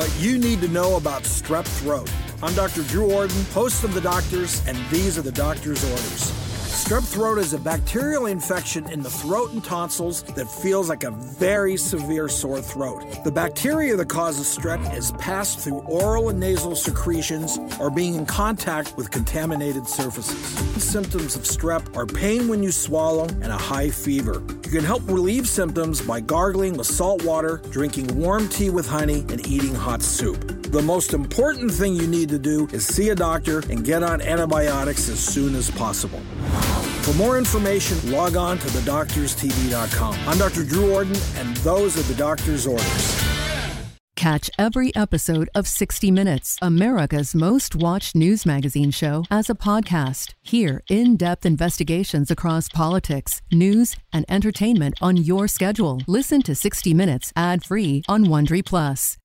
What you need to know about strep throat. I'm Dr. Drew Ordon, host of The Doctors, and these are the doctor's orders. Strep throat is a bacterial infection in the throat and tonsils that feels like a very severe sore throat. The bacteria that causes strep is passed through oral and nasal secretions or being in contact with contaminated surfaces. Symptoms of strep are pain when you swallow and a high fever. You can help relieve symptoms by gargling with salt water, drinking warm tea with honey, and eating hot soup. The most important thing you need to do is see a doctor and get on antibiotics as soon as possible. For more information, log on to thedoctorstv.com. I'm Dr. Drew Ordon, and those are the doctor's orders. Catch every episode of 60 Minutes, America's most watched news magazine show, as a podcast. Hear in depth investigations across politics, news, and entertainment on your schedule. Listen to 60 Minutes ad free on Wondery Plus.